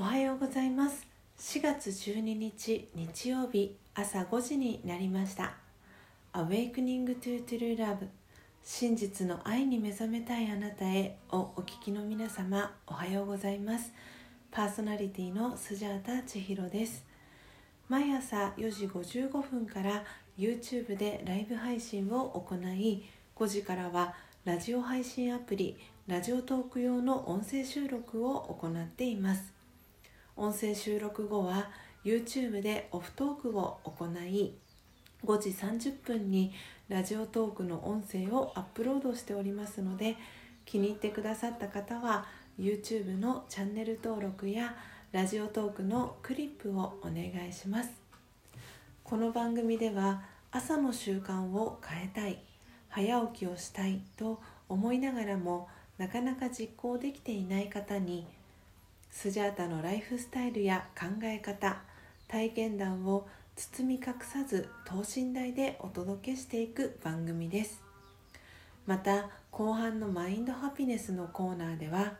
おはようございます。4月12日日曜日朝5時になりました。Awakening to True Love 真実の愛に目覚めたいあなたへをお聞きの皆様おはようございます。パーソナリティのスジャータ千尋です。毎朝4時55分から YouTube でライブ配信を行い5時からはラジオ配信アプリラジオトーク用の音声収録を行っています。音声収録後は YouTube でオフトークを行い5時30分にラジオトークの音声をアップロードしておりますので気に入ってくださった方は YouTube のチャンネル登録やラジオトークのクリップをお願いします。この番組では朝の習慣を変えたい早起きをしたいと思いながらもなかなか実行できていない方にスジャータのライフスタイルや考え方体験談を包み隠さず等身大でお届けしていく番組です。また後半のマインドハピネスのコーナーでは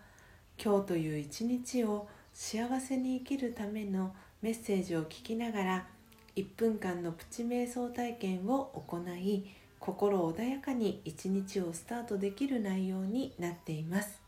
今日という一日を幸せに生きるためのメッセージを聞きながら1分間のプチ瞑想体験を行い心穏やかに一日をスタートできる内容になっています。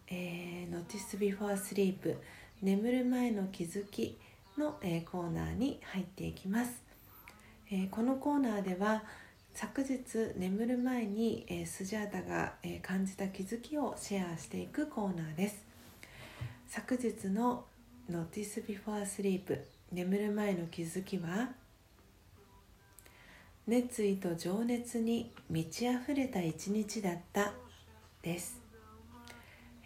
えー、Notice Before Sleep 眠る前の気づきの、えー、コーナーに入っていきます、えー、このコーナーでは昨日眠る前に、えー、スジャータが、えー、感じた気づきをシェアしていくコーナーです。昨日の Notice Before Sleep 眠る前の気づきは熱意と情熱に満ち溢れた一日だったです。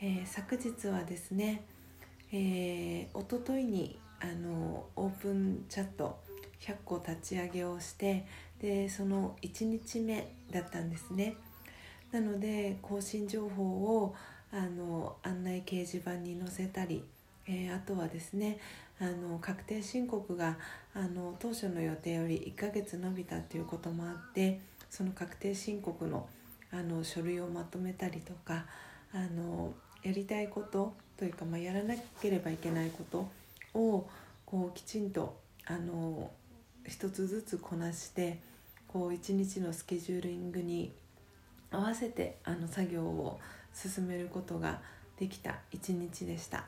えー、昨日はですね、えー、おとといにあのオープンチャット100個立ち上げをしてでその1日目だったんですね。なので更新情報をあの案内掲示板に載せたり、えー、あとはですねあの確定申告があの当初の予定より1ヶ月延びたっていうこともあってその確定申告のあの書類をまとめたりとかあのやりたいことというか、まあ、やらなければいけないことをこうきちんとあの一つずつこなしてこう一日のスケジューリングに合わせてあの作業を進めることができた一日でした。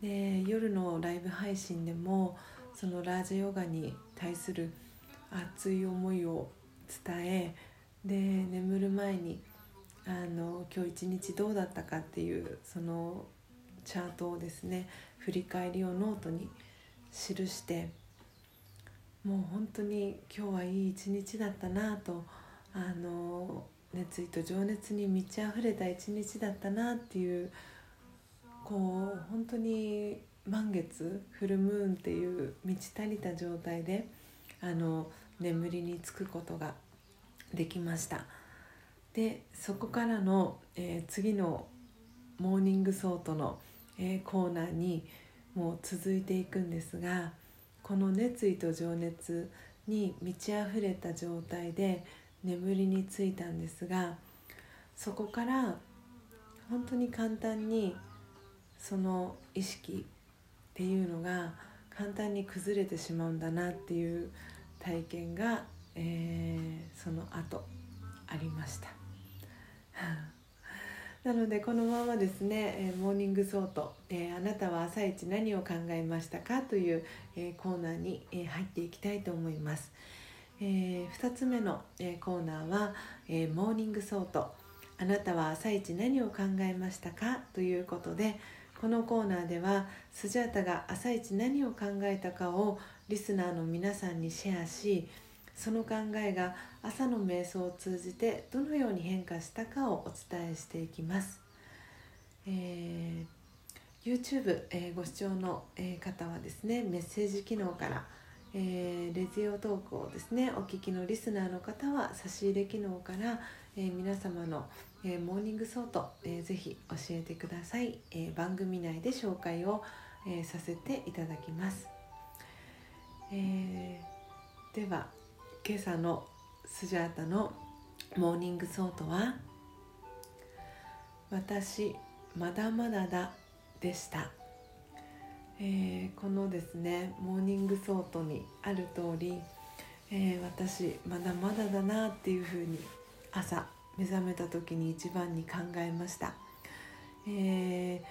で夜のライブ配信でもそのラージャヨガに対する熱い思いを伝えで眠る前にあの今日一日どうだったかっていうそのチャートをですね振り返りをノートに記してもう本当に今日はいい一日だったなとあの熱意と情熱に満ち溢れた一日だったなっていうこう本当に満月フルムーンっていう満ち足りた状態であの眠りにつくことができました。でそこからの、えー、次のMorning Thought の、えー、コーナーにもう続いていくんですがこの熱意と情熱に満ち溢れた状態で眠りについたんですがそこから本当に簡単にその意識っていうのが簡単に崩れてしまうんだなっていう体験が、えー、その後ありました。なのでこのままですね、え、 Morning Thought、え、あなたは朝一何を考えましたか？という、え、コーナーに、え入っていきたいと思います、え2つ目の、えコーナーは、え Morning Thought。あなたは朝一何を考えましたか？ということでこのコーナーではスジャータが朝一何を考えたかをリスナーの皆さんにシェアしその考えが朝の瞑想を通じてどのように変化したかをお伝えしていきます、えー、YouTube、えー、ご視聴の、えー、方はですねメッセージ機能から、えー、ラジオトークをですねお聞きのリスナーの方は差し入れ機能から、えー、皆様の、えー、 Morning Thought、えー、ぜひ教えてください、えー、番組内で紹介を、えー、させていただきます、えー、では今朝のスジャータの Morning Thought は「私まだまだだ」でした、えー、このですね Morning Thought にある通り、えー、私まだまだだなっていうふうに朝目覚めた時に一番に考えました、え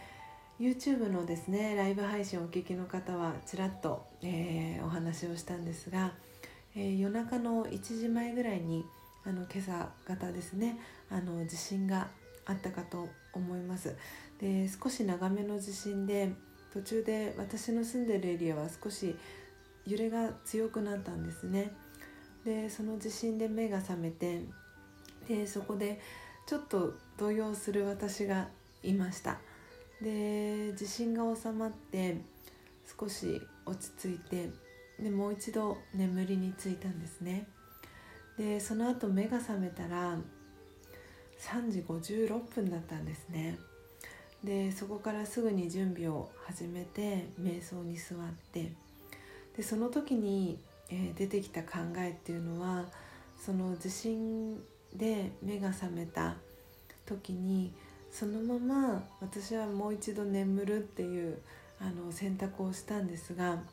ー、YouTube のですねライブ配信をお聞きの方はちらっと、えー、お話をしたんですが、えー、夜中の1時前ぐらいにあの今朝方ですねあの地震があったかと思います。で少し長めの地震で途中で私の住んでるエリアは少し揺れが強くなったんですね。でその地震で目が覚めてでそこでちょっと動揺する私がいました。で地震が収まって少し落ち着いてでもう一度眠りについたんですね。でその後目が覚めたら3時56分だったんですね。でそこからすぐに準備を始めて瞑想に座って。でその時に、え、出てきた考えっていうのはその地震で目が覚めた時にそのまま私はもう一度眠るっていうあの選択をしたんですが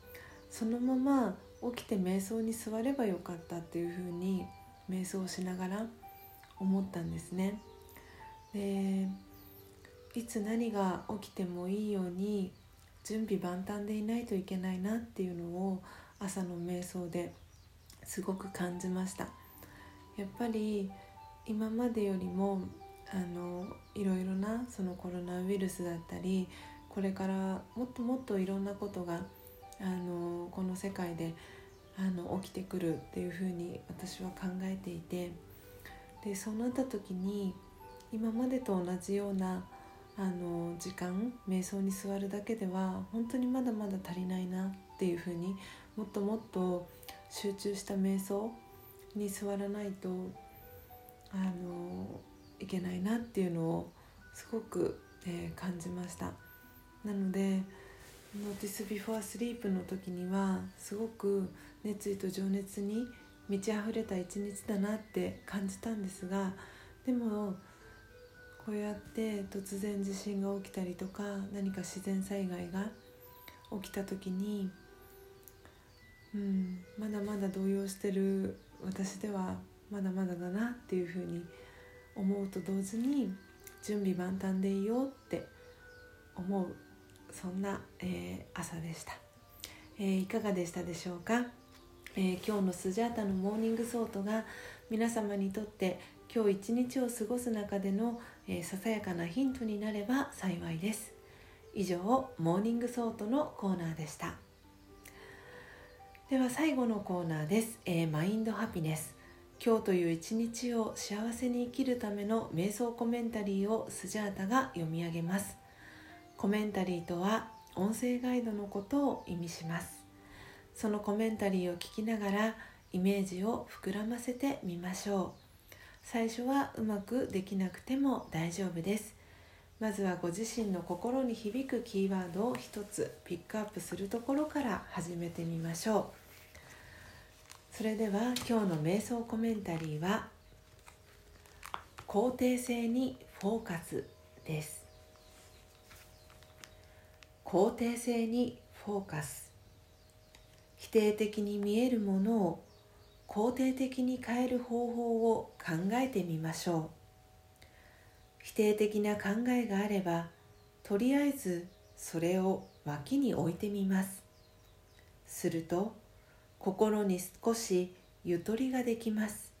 そのまま起きて瞑想に座ればよかったっていうふうに瞑想しながら思ったんですね。でいつ何が起きてもいいように準備万端でいないといけないなっていうのを朝の瞑想ですごく感じましたやっぱり今までよりもあのいろいろなそのコロナウイルスだったりこれからもっともっといろんなことがあのこの世界であの起きてくるっていうふうに私は考えていてでそうなった時に今までと同じようなあの時間瞑想に座るだけでは本当にまだまだ足りないなっていうふうにもっともっと集中した瞑想に座らないとあのいけないなっていうのをすごく、えー、感じました。なので「Notice Before Sleep」の時にはすごく熱意と情熱に満ち溢れた一日だなって感じたんですがでもこうやって突然地震が起きたりとか何か自然災害が起きた時に、うん、まだまだ動揺してる私ではまだまだだなっていうふうに思うと同時に準備万端でいいよって思うそんな、えー、朝でした、えー、いかがでしたでしょうか、え、今日のスジャータの Morning Thought が皆様にとって今日一日を過ごす中での、え、ささやかなヒントになれば幸いです。以上 Morning Thought のコーナーでした。では最後のコーナーです、えー、 Mind Happiness。今日という一日を幸せに生きるための瞑想コメンタリーをスジャータが読み上げます。コメンタリーとは音声ガイドのことを意味します。そのコメンタリーを聞きながらイメージを膨らませてみましょう。最初はうまくできなくても大丈夫です。まずはご自身の心に響くキーワードを一つピックアップするところから始めてみましょう。それでは今日の瞑想コメンタリーは肯定性にフォーカスです。肯定性にフォーカス。否定的に見えるものを肯定的に変える方法を考えてみましょう。否定的な考えがあればとりあえずそれを脇に置いてみます。すると心に少しゆとりができます。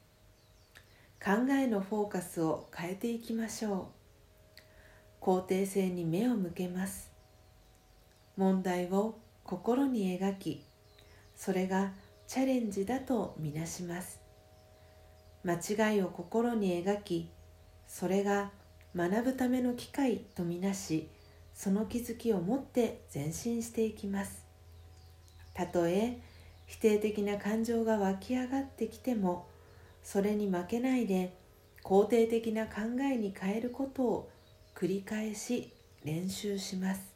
考えのフォーカスを変えていきましょう。肯定性に目を向けます。問題を心に描きそれがチャレンジだとみなします。間違いを心に描きそれが学ぶための機会とみなしその気づきを持って前進していきます。たとえ否定的な感情が湧き上がってきてもそれに負けないで肯定的な考えに変えることを繰り返し練習します。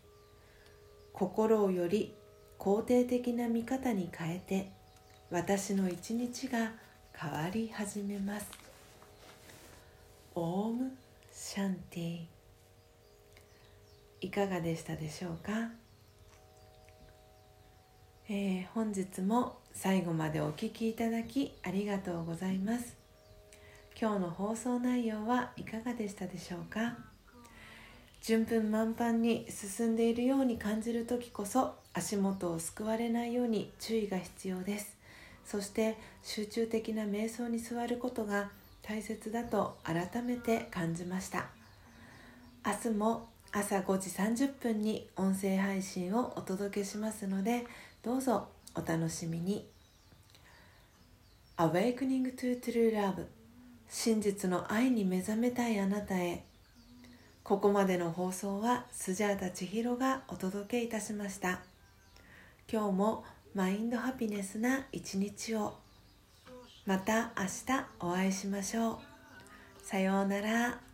心をより肯定的な見方に変えて私の一日が変わり始めます。オームシャンティ。いかがでしたでしょうか、えー、本日も最後までお聴きいただきありがとうございます。今日の放送内容はいかがでしたでしょうか？順風満帆に進んでいるように感じる時こそ足元をすくわれないように注意が必要です。そして集中的な瞑想に座ることが大切だと改めて感じました。明日も朝5時30分に音声配信をお届けしますのでどうぞお楽しみに。Awakening to True Love 真実の愛に目覚めたいあなたへ。ここまでの放送はスジャータ千尋がお届けいたしました。今日もマインドハピネスな一日を。また明日お会いしましょう。さようなら。